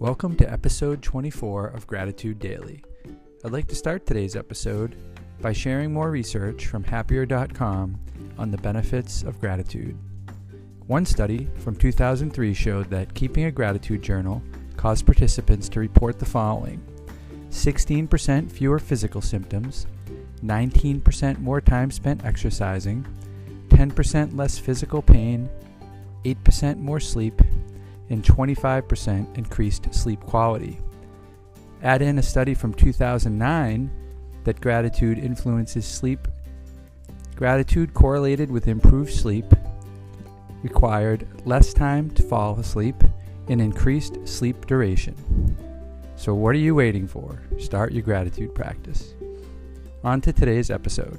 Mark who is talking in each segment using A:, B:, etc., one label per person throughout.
A: Welcome to episode 24 of Gratitude Daily. I'd like to start today's episode by sharing more research from happier.com on the benefits of gratitude. One study from 2003 showed that keeping a gratitude journal caused participants to report the following 16% fewer physical symptoms, 19% more time spent exercising, 10% less physical pain, 8% more sleep, and 25% increased sleep quality. Add in a study from 2009 that gratitude influences sleep. Gratitude correlated with improved sleep, required less time to fall asleep, and increased sleep duration. So, what are you waiting for? Start your gratitude practice. On to today's episode.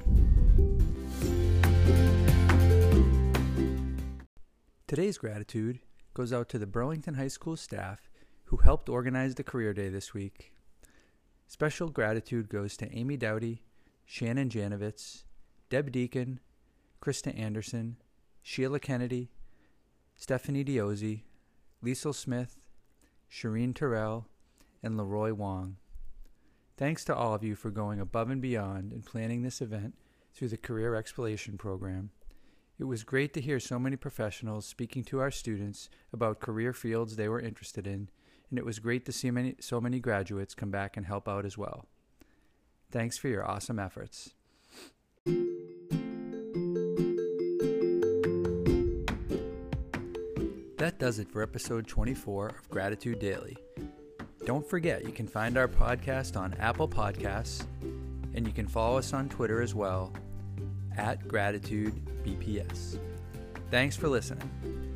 A: Today's gratitude goes out to the Burlington High School staff who helped organize the career day this week. Special gratitude goes to Amy Dowdy, Shannon Janovitz, Deb Deacon, Krista Anderson, Sheila Kennedy, Stephanie Diozzi, Liesel Smith, Shireen Terrell, and Leroy Wong. Thanks to all of you for going above and beyond in planning this event through the Career Exploration Program. It was great to hear so many professionals speaking to our students about career fields they were interested in, and it was great to see many, so many graduates come back and help out as well. Thanks for your awesome efforts. That does it for episode 24 of Gratitude Daily. Don't forget, you can find our podcast on Apple Podcasts, and you can follow us on Twitter as well at Gratitude BPS. Thanks for listening.